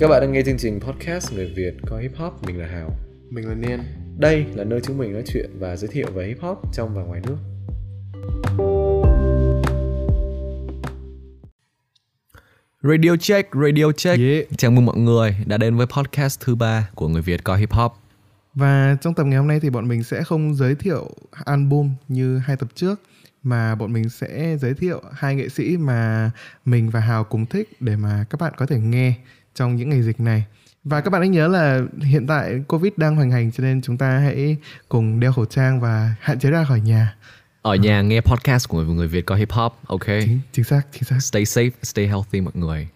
Các bạn đang nghe chương trình podcast Người Việt có hip hop, mình là Hào. Mình là Niên. Đây là nơi chúng mình nói chuyện và giới thiệu về hip hop trong và ngoài nước. Radio check, radio check. Yeah. Chào mừng mọi người đã đến với podcast thứ ba của người Việt có hip hop. Và trong tập ngày hôm nay thì bọn mình sẽ không giới thiệu album như hai tập trước mà bọn mình sẽ giới thiệu hai nghệ sĩ mà mình và Hào cùng thích để mà các bạn có thể nghe trong những ngày dịch này. Và các bạn hãy nhớ là hiện tại Covid đang hoành hành cho nên chúng ta hãy cùng đeo khẩu trang và hạn chế ra khỏi nhà. Ở nhà nghe podcast của người Việt có hip hop, ok? Chính, chính xác, chính xác. Stay safe, stay healthy mọi người.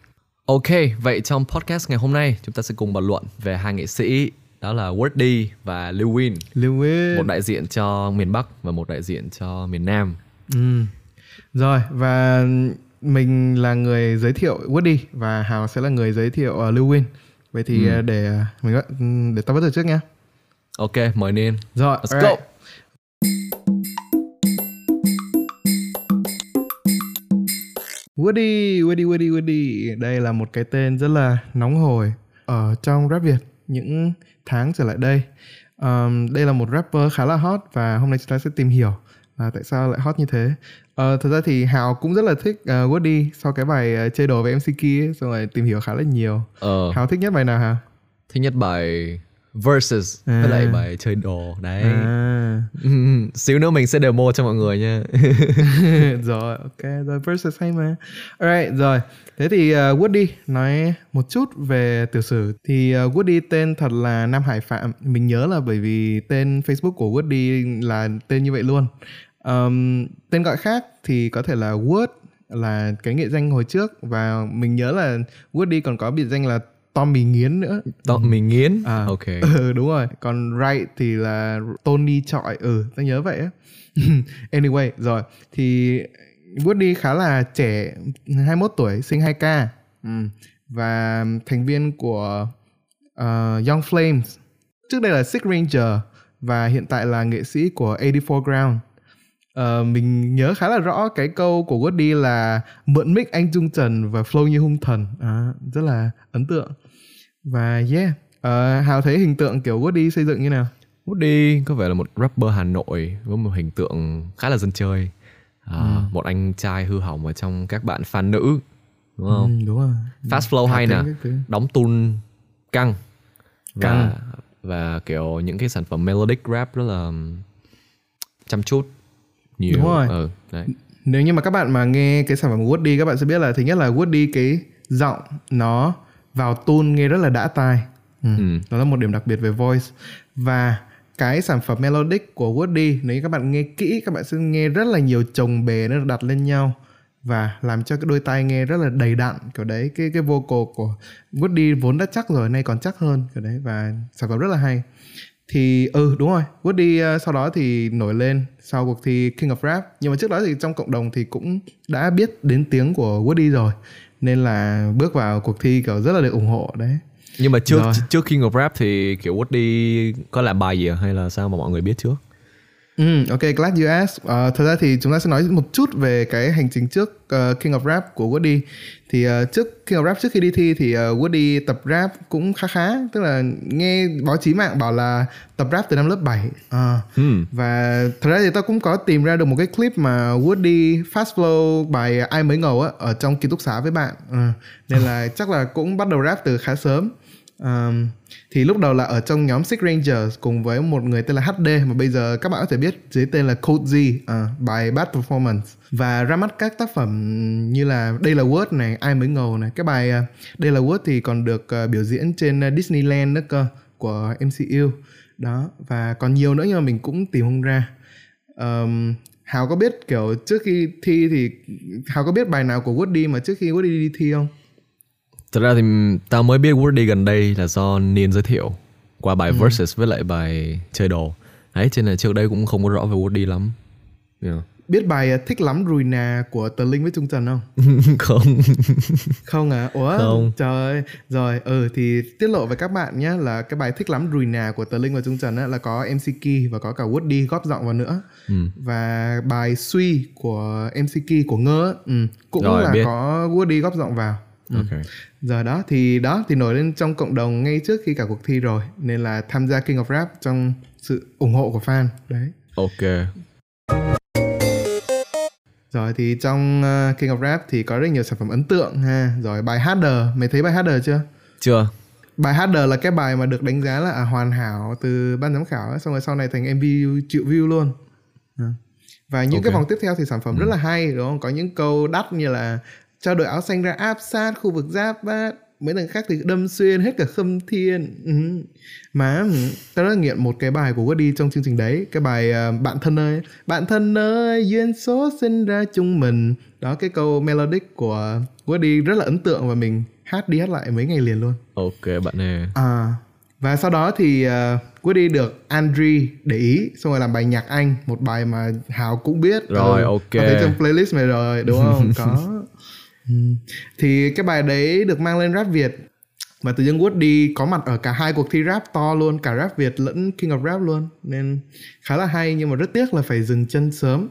Ok, vậy trong podcast ngày hôm nay chúng ta sẽ cùng bàn luận về hai nghệ sĩ đó là Wordy và. Lưu Nguyên. Một đại diện cho miền Bắc và một đại diện cho miền Nam. Ừ. Rồi và mình là người giới thiệu Woody và Hào sẽ là người giới thiệu uh, Lưu Win. Vậy thì Ừ. uh, để uh, mình bắt- để tao bắt đầu trước nha. Ok, mời nên. Rồi, Let's alright. go. Woody, Woody, Woody, Woody. Đây là một cái tên rất là nóng hổi ở trong rap Việt những tháng trở lại đây. Um, đây là một rapper khá là hot và hôm nay chúng ta sẽ tìm hiểu là tại sao lại hot như thế. Ờ, thật ra thì Hào cũng rất là thích uh, Woody sau cái bài uh, chơi đồ với MC ấy, xong rồi tìm hiểu khá là nhiều. Ờ, Hào thích nhất bài nào hả? thứ nhất bài Versus À. với lại bài chơi đồ. Đấy. À. Xíu nữa mình sẽ demo cho mọi người nha. rồi ok rồi versus hay mà alright rồi thế thì uh, Woody nói một chút về tiểu sử thì uh, Woody tên thật là Nam Hải Phạm mình nhớ là bởi vì tên Facebook của Woody là tên như vậy luôn um, tên gọi khác thì có thể là Wood là cái nghệ danh hồi trước và mình nhớ là Woody còn có biệt danh là Tommy Nghiến nữa. Đó, mình nghiến. À. Ok. ừ đúng rồi. Còn right thì là Tony Chọi. Ừ ta nhớ vậy á. Anyway rồi. Thì Woody khá là trẻ 21 tuổi sinh 2K ừ. và thành viên của uh, Young Flames. Trước đây là Sick Ranger và hiện tại là nghệ sĩ của 84 Ground. Ờ, mình nhớ khá là rõ cái câu của Woody là mượn mic anh Trung Trần và flow như hung thần. À, rất là ấn tượng và yeah Ờ, Hào thấy hình tượng kiểu Woody xây dựng như nào Woody có vẻ là một rapper Hà Nội với một hình tượng khá là dân chơi. À, Một anh trai hư hỏng ở trong các bạn fan nữ. Đúng không? ừ, đúng rồi Fast flow hay nè. Đóng tune căng. Và, Căng. và kiểu những cái sản phẩm melodic rap rất là chăm chút. Nhiều. Đúng rồi. Ừ, đấy. Nếu như mà các bạn mà nghe cái sản phẩm của Woody các bạn sẽ biết là thứ nhất là Woody cái giọng nó vào tune nghe rất là đã tai. Ừ. Ừ. Đó là một điểm đặc biệt về voice và cái sản phẩm melodic của Woody nếu như các bạn nghe kỹ các bạn sẽ nghe rất là nhiều chồng bề nó đặt lên nhau và làm cho cái đôi tai nghe rất là đầy đặn kiểu đấy cái cái vocal của Woody vốn đã chắc rồi nay còn chắc hơn kiểu đấy và sản phẩm rất là hay thì ừ đúng rồi Woody uh, sau đó thì nổi lên sau cuộc thi King of Rap nhưng mà trước đó thì trong cộng đồng thì cũng đã biết đến tiếng của Woody rồi nên là bước vào cuộc thi kiểu rất là được ủng hộ đấy Nhưng mà trước Rồi. trước King of Rap thì kiểu Woody có làm bài gì à? hay là sao mà mọi người biết trước? Ừ, ok, glad you asked. Ờ, thật ra thì chúng ta sẽ nói một chút về cái hành trình trước ờ, King of Rap của Woody. Thì ờ, trước King of Rap trước khi đi thi thì ờ, Woody tập rap cũng khá khá, tức là nghe báo chí mạng bảo là tập rap từ năm lớp 7. Ờ. Hmm. Và thật ra thì tôi cũng có tìm ra được một cái clip mà Woody fast flow bài ai mới ngầu á ở trong ký túc xá với bạn. Ờ, Nên là chắc là cũng bắt đầu rap từ khá sớm. Um, thì lúc đầu là ở trong nhóm Six Rangers cùng với một người tên là HD mà bây giờ các bạn có thể biết dưới tên là Code Z uh, bài Bad Performance và ra mắt các tác phẩm như là Đây là Word này, Ai mới ngầu này. Cái bài ờ, Đây là Word thì còn được uh, biểu diễn trên uh, Disneyland nữa cơ của MCU. Đó và còn nhiều nữa nhưng mà mình cũng tìm không ra. um, Hào có biết kiểu trước khi thi thì Hào có biết bài nào của Woody mà trước khi Woody đi thi không? Thật ra thì tao mới biết Woody gần đây là do Niên giới thiệu qua bài Versus với lại bài chơi đồ. Đấy, cho nên là trước đây cũng không có rõ về Woody lắm. Yeah. Biết bài ờ, thích lắm Rùi Nà của Tờ Linh với Trung Trần không? không. Không à? Ủa? Không. Trời ơi. Rồi, ừ thì tiết lộ với các bạn nhé là cái bài thích lắm Rùi Nà của Tờ Linh và Trung Trần á, là có MC Key và có cả Woody góp giọng vào nữa. Ừ. Và bài Suy của MC Key của Ngơ ừ, cũng Rồi, là biết. có Woody góp giọng vào. Ok Giờ đó thì đó thì nổi lên trong cộng đồng ngay trước khi cả cuộc thi rồi nên là tham gia King of Rap trong sự ủng hộ của fan. Đấy. ok Rồi thì trong uh, King of Rap thì có rất nhiều sản phẩm ấn tượng ha. Rồi bài Harder, mày thấy bài Harder chưa? chưa Bài Harder là cái bài mà được đánh giá là à, hoàn hảo từ ban giám khảo ấy, xong rồi sau này thành MV triệu view luôn. À. Và những cái Ok. vòng tiếp theo thì sản phẩm rất là hay đúng không? Có những câu đắt như là cho đội áo xanh ra áp sát khu vực giáp bát mấy thằng khác thì đâm xuyên hết cả khâm thiên. Ừ. mà ừ, tao rất nghiện một cái bài của Woody trong chương trình đấy. Cái bài à, bạn thân ơi. Bạn thân ơi duyên số sinh ra chung mình. Đó cái câu melodic của Woody rất là ấn tượng và mình hát đi hát lại mấy ngày liền luôn. Ok bạn này À, và sau đó thì uh, Woody được Andre để ý xong rồi làm bài nhạc Anh một bài mà Hào cũng biết. Rồi, Ừ, ok. có thấy trong playlist này rồi đúng không? Có Ừ. thì cái bài đấy được mang lên rap Việt và tự dưng Woody có mặt ở cả hai cuộc thi rap to luôn cả rap Việt lẫn King of Rap luôn nên khá là hay nhưng mà rất tiếc là phải dừng chân sớm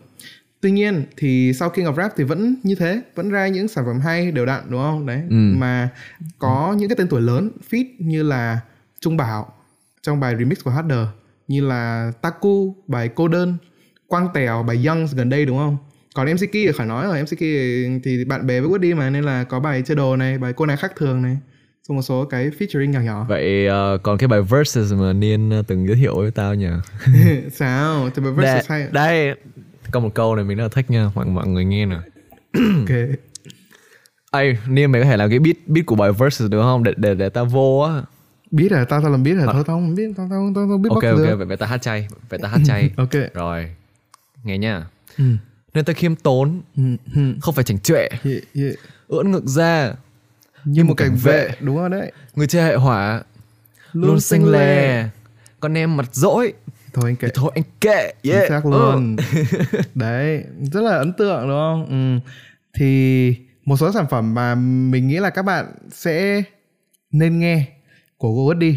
Tuy nhiên thì sau King of Rap thì vẫn như thế, vẫn ra những sản phẩm hay đều đặn đúng không? Đấy. Ừ. Mà có những cái tên tuổi lớn feat như là Trung Bảo trong bài remix của Harder, như là Taku bài Cô đơn, Quang Tèo bài Young gần đây đúng không? Còn MC Ki khỏi nói rồi, MC Ki thì bạn bè với Woody mà nên là có bài chơi đồ này, bài cô này khác thường này. Xong một số cái featuring nhỏ nhỏ. vậy ờ, còn cái bài verses mà niên ờ, từng giới thiệu với tao nhỉ Sao? Thì bài đây, versus hay. đây có một câu này mình rất là thích nha mọi mọi người nghe nè Ok. Ê, Niên mày có thể làm cái beat beat của bài verses được không? Để để để tao vô á. Biết à, tao tao làm biết à, thôi tao không biết, tao tao tao, tao biết Ok ok, được. vậy vậy tao hát chay, vậy tao hát chay. Ok. Rồi. Nghe nha. Ừ. Nên ta khiêm tốn, Ừ, ừ. không phải chảnh chọe, Yeah, yeah. ưỡn ngực ra, như một cảnh cảnh vệ. vệ đúng rồi đấy người chơi hệ hỏa, luôn, xanh lè. Con em mặt dỗi, thôi anh thì thôi anh kệ. chính Yeah. Ừ. luôn đấy rất là ấn tượng đúng không ừ. thì một số sản phẩm mà mình nghĩ là các bạn sẽ nên nghe của Woody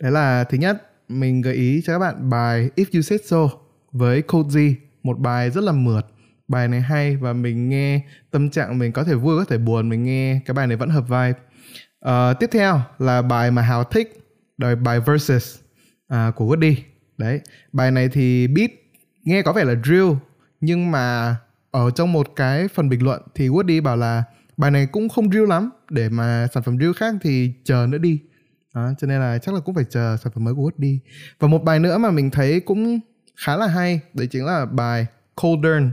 đấy là thứ nhất mình gợi ý cho các bạn bài If You Said So với Koji một bài rất là mượt bài này hay và mình nghe tâm trạng mình có thể vui có thể buồn mình nghe cái bài này vẫn hợp vibe. Uh, tiếp theo là bài mà Hào thích đời bài Versus uh, của Woody. Đấy bài này thì beat nghe có vẻ là drill nhưng mà ở trong một cái phần bình luận thì Woody bảo là bài này cũng không drill lắm để mà sản phẩm drill khác thì chờ nữa đi. Đó, cho nên là chắc là cũng phải chờ sản phẩm mới của Woody. Và một bài nữa mà mình thấy cũng khá là hay đấy chính là bài Coldern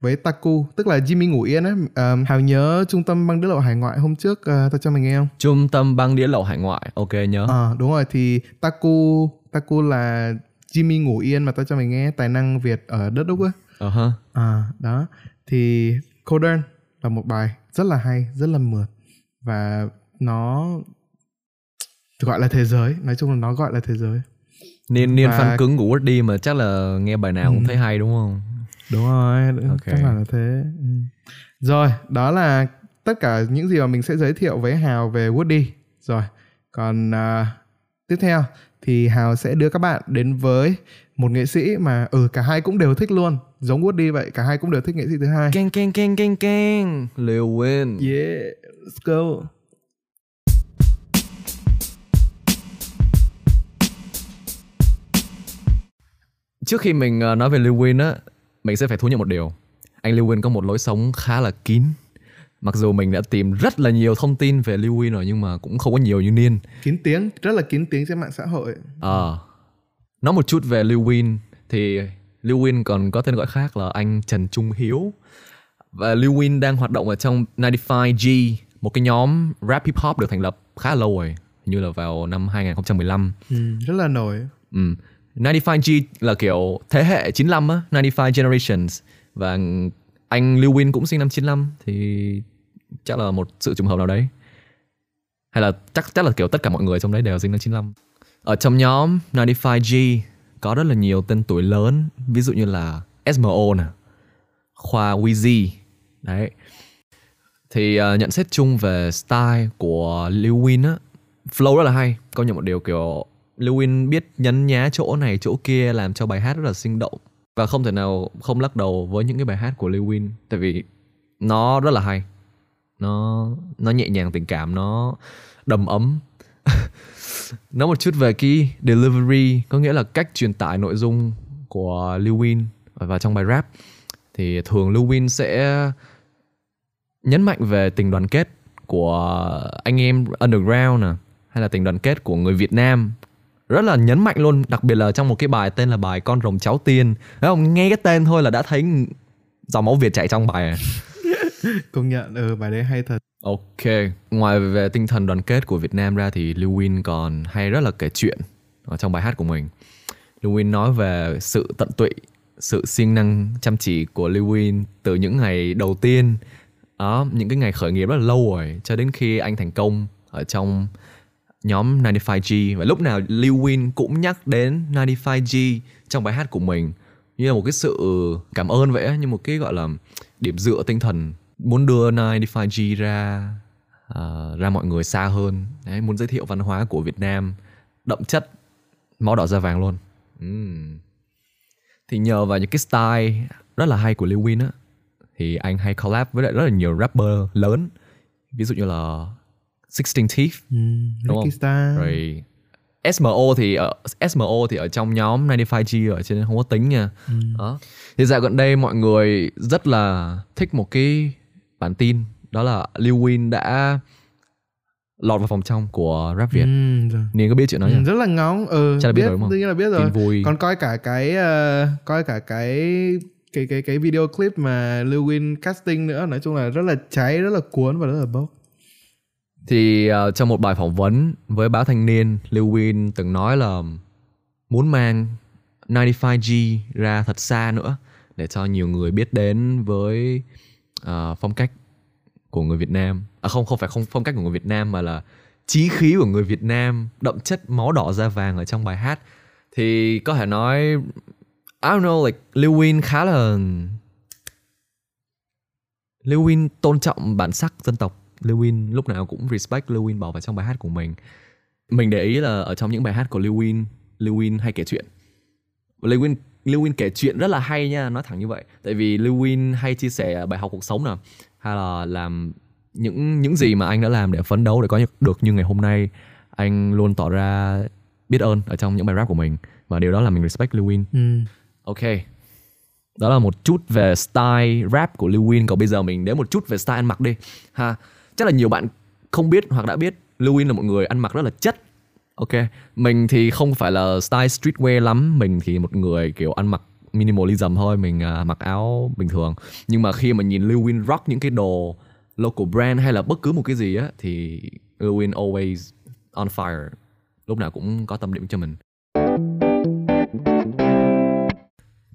với Taku tức là Jimmy ngủ yên ấy Ờm, Hào nhớ trung tâm băng đĩa lậu hải ngoại hôm trước ờ, tao cho mày nghe không Trung tâm băng đĩa lậu hải ngoại. Ok nhớ. Ờ đúng rồi thì Taku Taku là Jimmy ngủ yên mà tao cho mày nghe tài năng Việt ở đất Úc á. Ờ ha. À đó thì Codern là một bài rất là hay, rất là mượt và nó gọi là thế giới, nói chung là nó gọi là thế giới. Niên niên Và- fan cứng của Woody mà chắc là nghe bài nào cũng Ừ. thấy hay đúng không? Đúng rồi, Ok. chắc là thế. Ừ. Rồi, đó là tất cả những gì mà mình sẽ giới thiệu với Hào về Woody. Rồi, còn à, tiếp theo thì Hào sẽ đưa các bạn đến với một nghệ sĩ mà ừ cả hai cũng đều thích luôn, giống Woody vậy, cả hai cũng đều thích nghệ sĩ thứ hai. Keng keng keng keng keng. Lil Wayne. Yeah, let's go. Trước khi mình ờ, nói về Lil Wayne á, mình sẽ phải thú nhận một điều. Anh Wayne có một lối sống khá là kín. Mặc dù mình đã tìm rất là nhiều thông tin về Wayne rồi nhưng mà cũng không có nhiều như Niên. Kín tiếng, rất là kín tiếng trên mạng xã hội. Ờ. Nói một chút về Wayne thì Wayne còn có tên gọi khác là anh Trần Trung Hiếu. Và Wayne đang hoạt động ở trong 95G, một cái nhóm rap hip hop được thành lập khá lâu rồi, như là vào năm 2015. Ừ, rất là nổi. Ừ. 95G là kiểu thế hệ 95 á, 95 Generations và anh Lưu Win cũng sinh năm 95 thì chắc là một sự trùng hợp nào đấy. Hay là chắc chắc là kiểu tất cả mọi người trong đấy đều sinh năm 95. Ở trong nhóm 95G có rất là nhiều tên tuổi lớn, ví dụ như là SMO nè, Khoa Weezy. Đấy. Thì uh, nhận xét chung về style của Lưu Win á, flow rất là hay. Công nhận một điều kiểu Lewin biết nhấn nhá chỗ này, chỗ kia làm cho bài hát rất là sinh động. Và không thể nào không lắc đầu với những cái bài hát của Lewin, tại vì nó rất là hay. nó nó nhẹ nhàng tình cảm, nó đầm ấm. Nói một chút về cái delivery, có nghĩa là cách truyền tải nội dung của Lewin và vào trong bài rap. Thì thường Lewin sẽ nhấn mạnh về tình đoàn kết của anh em underground nè, hay là tình đoàn kết của người Việt Nam rất là nhấn mạnh luôn đặc biệt là trong một cái bài tên là bài con rồng cháu tiên thấy không nghe cái tên thôi là đã thấy dòng máu Việt chạy trong bài à. công nhận ừ bài đấy hay thật Ok, ngoài về tinh thần đoàn kết của Việt Nam ra thì Lưu Win còn hay rất là kể chuyện ở trong bài hát của mình. Lưu Win nói về sự tận tụy, sự siêng năng chăm chỉ của Lưu Win từ những ngày đầu tiên, đó, những cái ngày khởi nghiệp rất là lâu rồi cho đến khi anh thành công ở trong nhóm 95G và lúc nào Lil Win cũng nhắc đến 95G trong bài hát của mình. Như là một cái sự cảm ơn vậy như một cái gọi là điểm dựa tinh thần muốn đưa 95G ra uh, ra mọi người xa hơn. Đấy muốn giới thiệu văn hóa của Việt Nam đậm chất máu đỏ da vàng luôn. Uhm. thì nhờ vào những cái style rất là hay của Lil Win á thì anh hay collab với lại rất là nhiều rapper lớn. Ví dụ như là Sixteen Teeth ừ, đúng không? Star. rồi SMO thì ở SMO thì ở trong nhóm 95G ở trên không có tính nha. Ừ. Đó. Thì dạo gần đây mọi người rất là thích một cái bản tin đó là Lil Win đã lọt vào phòng trong của rap Việt. Ừ, rồi. Niên có biết chuyện đó Ừ, nhỉ? rất là ngóng ừ Chắc là biết rồi đúng không? đương nhiên là biết rồi Tin vui. còn coi cả cái ờ, coi cả cái cái cái cái video clip mà Lil Win casting nữa nói chung là rất là cháy rất là cuốn và rất là bốc thì uh, trong một bài phỏng vấn với báo Thanh niên, Lưu Win từng nói là muốn mang 95G ra thật xa nữa để cho nhiều người biết đến với uh, phong cách của người Việt Nam. À không, không phải không phong cách của người Việt Nam mà là chí khí của người Việt Nam, đậm chất máu đỏ da vàng ở trong bài hát. Thì có thể nói I don't know like Lil Win khá là Lil Win tôn trọng bản sắc dân tộc Lil Win lúc nào cũng respect Lil Win bỏ vào trong bài hát của mình. Mình để ý là ở trong những bài hát của Lil Win Lil Win hay kể chuyện. Và Lil Win Lil Win kể chuyện rất là hay nha nói thẳng như vậy. Tại vì Lil Win hay chia sẻ bài học cuộc sống nào hay là làm những những gì mà anh đã làm để phấn đấu để có được như ngày hôm nay anh luôn tỏ ra biết ơn ở trong những bài rap của mình. Và điều đó là mình respect Lil Win ừ. Ok. Đó là một chút về style rap của Lil Win Còn bây giờ mình đến một chút về style ăn mặc đi ha Chắc là nhiều bạn không biết hoặc đã biết Lil là một người ăn mặc rất là chất. Ok Mình thì không phải là style streetwear lắm. Mình thì một người kiểu ăn mặc minimalism thôi Mình uh, mặc áo bình thường. Nhưng mà khi mà nhìn Lil rock những cái đồ local brand hay là bất cứ một cái gì á Thì Lil always on fire. Lúc nào cũng có tâm điểm cho mình.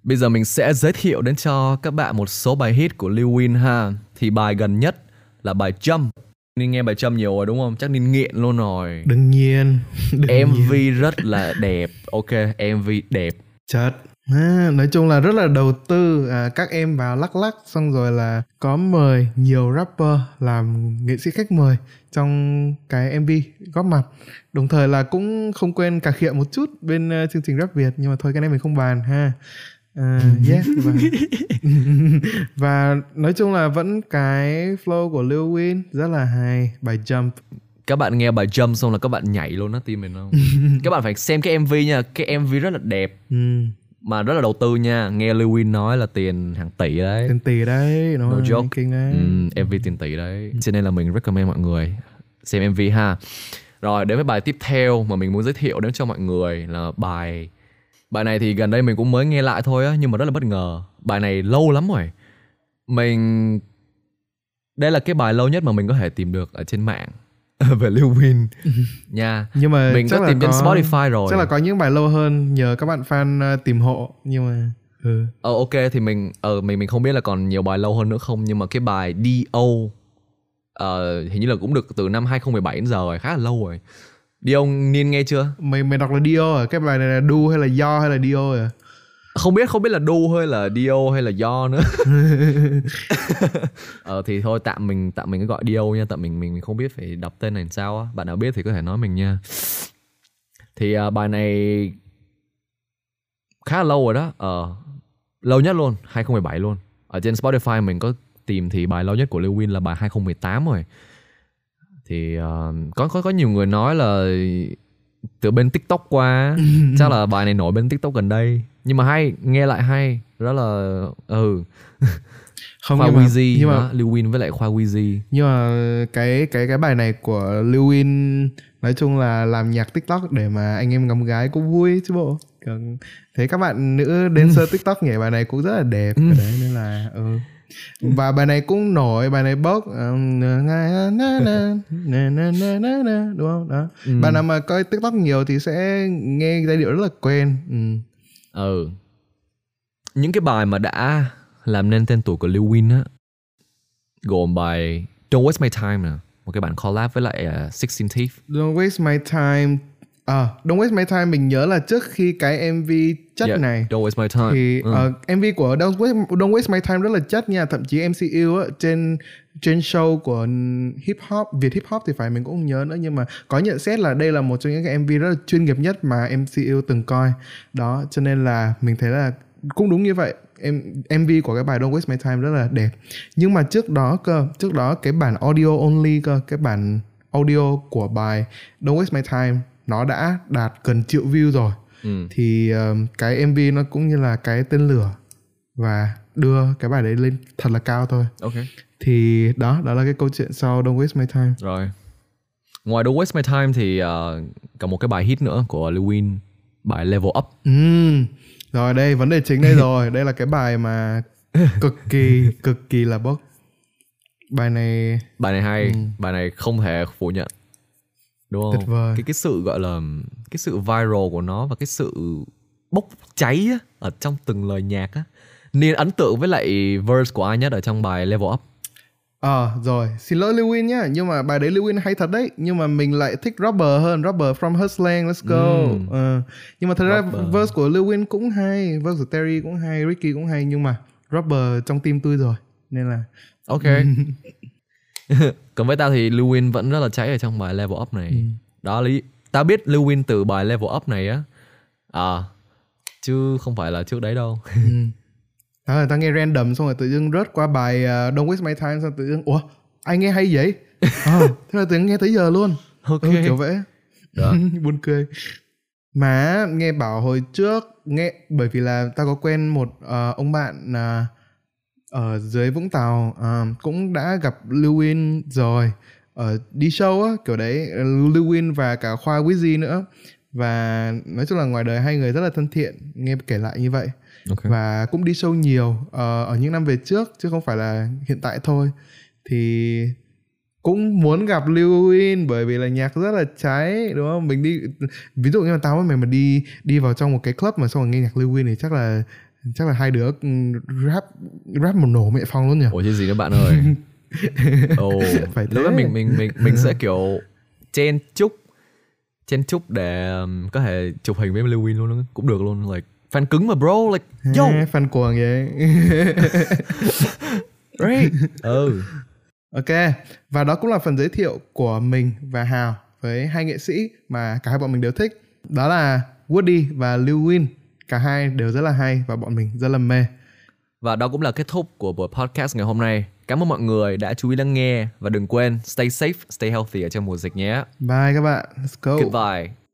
Bây giờ mình sẽ giới thiệu đến cho các bạn một số bài hit của Lil Win ha. Thì bài gần nhất là bài Jump. Nên nghe bài Jump nhiều rồi đúng không? Chắc nên nghiện luôn rồi. đương nhiên đương MV nhiên. rất là đẹp. Ok, MV đẹp. chật à, nói chung là rất là đầu tư à, các em vào lắc lắc xong rồi là có mời nhiều rapper làm nghệ sĩ khách mời trong cái MV góp mặt đồng thời là cũng không quên cà khịa một chút bên ờ, chương trình rap Việt nhưng mà thôi cái này mình không bàn ha À, yes và, và nói chung là vẫn cái flow của Lil Win rất là hay bài Jump Các bạn nghe bài Jump xong là các bạn nhảy luôn đó tim mình không? các bạn phải xem cái MV nha. Cái MV rất là đẹp. ừ, Mà rất là đầu tư nha. Nghe Lil Win nói là tiền hàng tỷ đấy. tiền tỷ đấy nó No joke. kinh đấy Ừ, MV tiền tỷ đấy Cho nên là mình recommend mọi người Xem MV ha Rồi đến với bài tiếp theo mà mình muốn giới thiệu đến cho mọi người là bài Bài này thì gần đây mình cũng mới nghe lại thôi á Nhưng mà rất là bất ngờ. Bài này lâu lắm rồi. Mình Đây là cái bài lâu nhất mà mình có thể tìm được ở trên mạng Về Lil Win Nha. Nhưng mà Mình chắc có là tìm trên Spotify rồi. chắc là có những bài lâu hơn nhờ các bạn fan ờ, tìm hộ nhưng mà ừ. Ờ ok thì mình ờ mình mình không biết là còn nhiều bài lâu hơn nữa không nhưng mà cái bài DO ờ hình như là cũng được từ năm 2017 đến giờ rồi, khá là lâu rồi. DO Niên nghe chưa? mày mày đọc là Dio à cái bài này là Du hay là Do hay là Dio à Không biết không biết là đu hay là DO hay là do nữa. ờ thì thôi tạm mình tạm mình cứ gọi DO nha, tạm mình mình mình không biết phải đọc tên này làm sao á. Bạn nào biết thì có thể nói mình nha. Thì à, bài này khá là lâu rồi đó. Ờ lâu nhất luôn, 2017 luôn. Ở trên Spotify mình có tìm thì bài lâu nhất của Wayne là bài 2018 rồi thì uh, có có có nhiều người nói là từ bên TikTok qua chắc là bài này nổi bên TikTok gần đây. Nhưng mà hay nghe lại hay. Rất là ừ. Không khoa nhưng mà, Weezy nhưng mà đó, Lil Wayne với lại khoa Weezy. Nhưng mà cái cái cái bài này của Lil Wayne nói chung là làm nhạc TikTok để mà anh em ngắm gái cũng vui chứ bộ còn thế các bạn nữ đến dancer tiktok nhảy bài này cũng rất là đẹp. Ừ. Đấy nên là ừ. Và bài này cũng nổi bài này bốc đúng không? Đó. Ừ. bạn nào mà coi tiktok nhiều thì sẽ nghe giai điệu rất là quen. Ừ. ừ. Những cái bài mà đã làm nên tên tuổi của Lil Win á gồm bài Don't Waste My Time nè một cái bản collab với lại uh, 16 Thief Don't Waste My Time à, Don't waste my time mình nhớ là trước khi cái MV chất Yeah, này. Don't Waste My Time. Thì Ừ. ờ, MV của Don't Waste, Don't Waste My Time rất là chất nha. Thậm chí MC Yêu á, trên trên show của hip hop Việt hip hop thì phải mình cũng không nhớ nữa. Nhưng mà có nhận xét là đây là một trong những cái MV rất là chuyên nghiệp nhất mà MC Yêu từng coi. Đó cho nên là mình thấy là cũng đúng như vậy. Em MV của cái bài Don't Waste My Time rất là đẹp. Nhưng mà trước đó cơ trước đó cái bản audio only cơ cái bản audio của bài Don't Waste My Time nó đã đạt gần triệu view rồi. Ừ. thì um, cái MV nó cũng như là cái tên lửa và đưa cái bài đấy lên thật là cao thôi. Ok. Thì đó đó là cái câu chuyện sau Don't Waste My Time. Rồi. Ngoài Don't Waste My Time thì uh, còn một cái bài hit nữa của Wayne bài Level Up. Ừm, rồi đây vấn đề chính đây rồi. Đây là cái bài mà cực kỳ cực kỳ là bốc. Bài này bài này hay. Ừ. bài này không thể phủ nhận đúng không Tuyệt vời. cái cái sự gọi là cái sự viral của nó và cái sự bốc cháy á, ở trong từng lời nhạc á nên ấn tượng với lại verse của ai nhất ở trong bài Level Up Ờ rồi, xin lỗi Wayne nhá, nhưng mà bài đấy Wayne hay thật đấy, nhưng mà mình lại thích Robber hơn, Robber from Her Slang, let's go. Ừm. Ờ, nhưng mà thật ra Robber. verse của Wayne cũng hay, verse của Terry cũng hay, Ricky cũng hay, nhưng mà Robber trong tim tôi rồi, nên là ok còn với tao thì Wayne vẫn rất là cháy ở trong bài Level Up này Ừ. đó lý tao biết Wayne từ bài Level Up này á à chứ không phải là trước đấy đâu đó là ta nghe random xong rồi tự dưng rớt qua bài uh, Don't Waste My Time xong tự dưng ủa ai nghe hay vậy? Ờ, thế là tự dưng nghe tới giờ luôn. ok Ừ, kiểu vậy. Đó. Buồn cười. Mà nghe bảo hồi trước nghe bởi vì là ta có quen một ờ, ông bạn ờ, ở dưới Vũng Tàu ờ, cũng đã gặp Lưu Win rồi. Ở đi show á kiểu đấy Lưu Win và cả Khoa Wizzy nữa. Và nói chung là ngoài đời hai người rất là thân thiện nghe kể lại như vậy. Ok. Và cũng đi show nhiều ờ, ở những năm về trước chứ không phải là hiện tại thôi. Thì cũng muốn gặp Lưu Win bởi vì là nhạc rất là cháy đúng không? Mình đi ví dụ như là tao với mày mà đi đi vào trong một cái club mà xong rồi nghe nhạc Lưu Win thì chắc là chắc là hai đứa ừ, rap rap một nổ mẹ phong luôn nhỉ Ủa chứ gì nữa bạn ơi Ồ Phải Lúc đó thế. mình mình mình mình sẽ kiểu chen chúc chen chúc để um, có thể chụp hình với Wayne luôn cũng được luôn like fan cứng mà bro like yo À, fan cuồng vậy right ừ Ok, và đó cũng là phần giới thiệu của mình và Hào với hai nghệ sĩ mà cả hai bọn mình đều thích. Đó là Woody và Lil Win. Cả hai đều rất là hay và bọn mình rất là mê. và đó cũng là kết thúc của buổi podcast ngày hôm nay cảm ơn mọi người đã chú ý lắng nghe và đừng quên stay safe stay healthy ở trong mùa dịch nhé Bye các bạn, let's go. goodbye